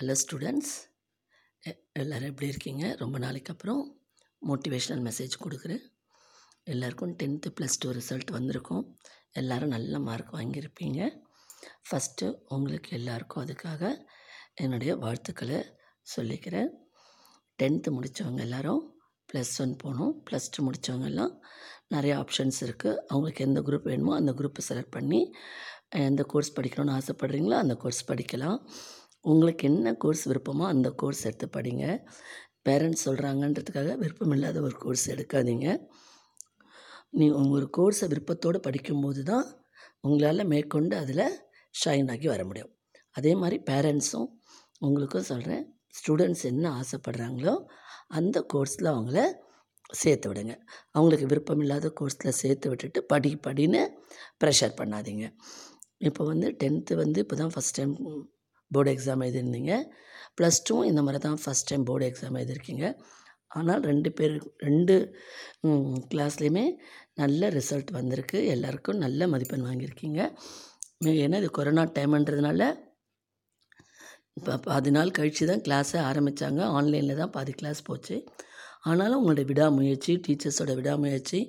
Hello students எல்லோரும் எப்படி இருக்கீங்க? ரொம்ப நாளைக்கு அப்புறம் மோட்டிவேஷ்னல் மெசேஜ் கொடுக்குறேன். எல்லாருக்கும் டென்த்து ப்ளஸ் டூ ரிசல்ட் வந்திருக்கும். எல்லோரும் நல்ல மார்க் வாங்கியிருப்பீங்க. ஃபஸ்ட்டு உங்களுக்கு எல்லாருக்கும் அதுக்காக என்னுடைய வாழ்த்துக்களை சொல்லிக்கிறேன். டென்த்து முடித்தவங்க எல்லோரும் ப்ளஸ் ஒன் போகணும். ப்ளஸ் டூ முடித்தவங்க எல்லாம் நிறைய ஆப்ஷன்ஸ் இருக்குது அவங்களுக்கு எந்த குரூப் வேணுமோ அந்த குரூப்பை செலக்ட் பண்ணி எந்த கோர்ஸ் படிக்கணும்னு ஆசைப்பட்றீங்களோ அந்த கோர்ஸ் படிக்கலாம். உங்களுக்கு என்ன கோர்ஸ் விருப்பமோ அந்த கோர்ஸ் எடுத்து படிங்க. பேரண்ட்ஸ் சொல்கிறாங்கன்றதுக்காக விருப்பம் இல்லாத ஒரு கோர்ஸ் எடுக்காதீங்க. நீ ஒரு கோர்ஸை விருப்பத்தோடு படிக்கும்போது தான் உங்களால் மேற்கொண்டு அதில் ஷைன் ஆகி வர முடியும். அதே மாதிரி பேரண்ட்ஸும் உங்களுக்கும் சொல்கிறேன் ஸ்டூடெண்ட்ஸ் என்ன ஆசைப்படுறாங்களோ அந்த கோர்ஸில் அவங்கள சேர்த்து விடுங்க. அவங்களுக்கு விருப்பம் இல்லாத கோர்ஸில் சேர்த்து விட்டுட்டு படி படின்னு ப்ரெஷர் பண்ணாதீங்க. இப்போ வந்து டென்த்து வந்து இப்போ தான் ஃபஸ்ட் டைம் போர்டு எக்ஸாம் எழுதியிருந்தீங்க. ப்ளஸ் டூவும் இந்த மாதிரி தான் ஃபஸ்ட் டைம் போர்டு எக்ஸாம் எழுதியிருக்கீங்க. ஆனால் ரெண்டு பேர் ரெண்டு கிளாஸ்லேயுமே நல்ல ரிசல்ட் வந்திருக்கு. எல்லாருக்கும் நல்ல மதிப்பெண் வாங்கியிருக்கீங்க. ஏன்னா இது கொரோனா டைம்ன்றதுனால இப்போ பாதி நாள் கழித்து தான் கிளாஸை ஆரம்பித்தாங்க ஆன்லைனில் தான் பாதி கிளாஸ் போச்சு. ஆனாலும் உங்களுடைய விடாமுயற்சி டீச்சர்ஸோட விடாமுயற்சி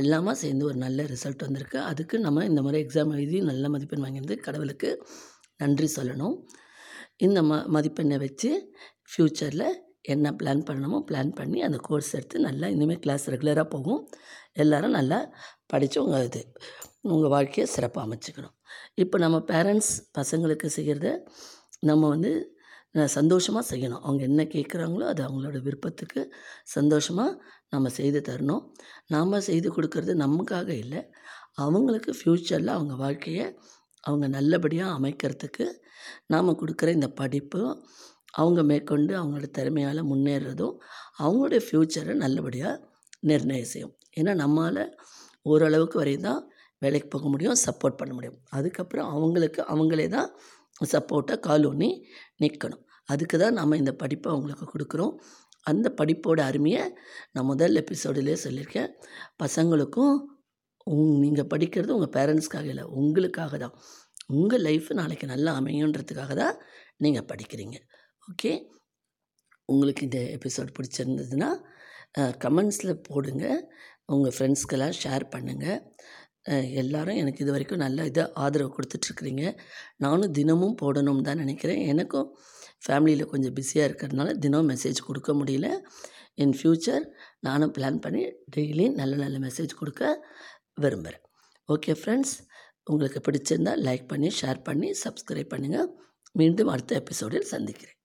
எல்லாமே சேர்ந்து ஒரு நல்ல ரிசல்ட் வந்திருக்கு. அதுக்கு நம்ம இந்த மாதிரி எக்ஸாம் எழுதி நல்ல மதிப்பெண் வாங்கியிருந்து கடவுளுக்கு நன்றி சொல்லணும். இந்த ம மதிப்பெண்ணை வச்சு ஃப்யூச்சரில் என்ன பிளான் பண்ணணுமோ பிளான் பண்ணி அந்த கோர்ஸ் எடுத்து நல்லா இனிமேல் கிளாஸ் ரெகுலராக போகும். எல்லோரும் நல்லா படித்து உங்கள் இது உங்கள் வாழ்க்கையை சிறப்பாக அமைச்சிக்கணும். இப்போ நம்ம பேரண்ட்ஸ் பசங்களுக்கு செய்கிறத நம்ம வந்து சந்தோஷமாக செய்யணும். அவங்க என்ன கேட்குறாங்களோ அது அவங்களோட விருப்பத்துக்கு சந்தோஷமாக நம்ம செய்து தரணும். நாம் செய்து கொடுக்கறது நமக்காக இல்லை. அவங்களுக்கு ஃப்யூச்சரில் அவங்க வாழ்க்கையை அவங்க நல்லபடியாக அமைக்கிறதுக்கு நாம் கொடுக்குற இந்த படிப்பு அவங்க மேற்கொண்டு அவங்களோட திறமையால் முன்னேறதும் அவங்களுடைய ஃப்யூச்சரை நல்லபடியாக நிர்ணயம் செய்யும். ஏன்னா நம்மளால் ஓரளவுக்கு வரையும் தான் வேலைக்கு போக முடியும் சப்போர்ட் பண்ண முடியும். அதுக்கப்புறம் அவங்களுக்கு அவங்களே தான் சப்போர்ட்டாக கால் ஊனி நிற்கணும் அதுக்கு தான் நம்ம இந்த படிப்பை அவங்களுக்கு கொடுக்குறோம். அந்த படிப்போட அருமையை நான் முதல் எபிசோடிலே சொல்லியிருக்கேன். பசங்களுக்கும் உங் நீங்கள் படிக்கிறது உங்கள் பேரண்ட்ஸ்க்காக இல்லை உங்களுக்காக தான். உங்கள் லைஃப் நாளைக்கு நல்லா அமையுன்றதுக்காக தான் நீங்கள் படிக்கிறீங்க. ஓகே உங்களுக்கு இந்த எபிசோட் பிடிச்சிருந்ததுன்னா கமெண்ட்ஸில் போடுங்க. உங்கள் ஃப்ரெண்ட்ஸ்க்கெல்லாம் ஷேர் பண்ணுங்கள் எல்லோரும் எனக்கு இது வரைக்கும் நல்ல இதை ஆதரவு கொடுத்துட்ருக்குறீங்க. நானும் தினமும் போடணும்னு தான் நினைக்கிறேன். எனக்கும் ஃபேமிலியில் கொஞ்சம் பிஸியாக இருக்கிறதுனால தினம் மெசேஜ் கொடுக்க முடியல. இன் ஃப்யூச்சர் நானும் பிளான் பண்ணி டெய்லி நல்ல நல்ல மெசேஜ் கொடுக்க விரும்புகிறேன் ஓகே ஃப்ரெண்ட்ஸ் உங்களுக்கு பிடிச்சிருந்தால் லைக் பண்ணி ஷேர் பண்ணி சப்ஸ்கிரைப் பண்ணுங்கள் மீண்டும் அடுத்த எபிசோடில் சந்திக்கிறேன்.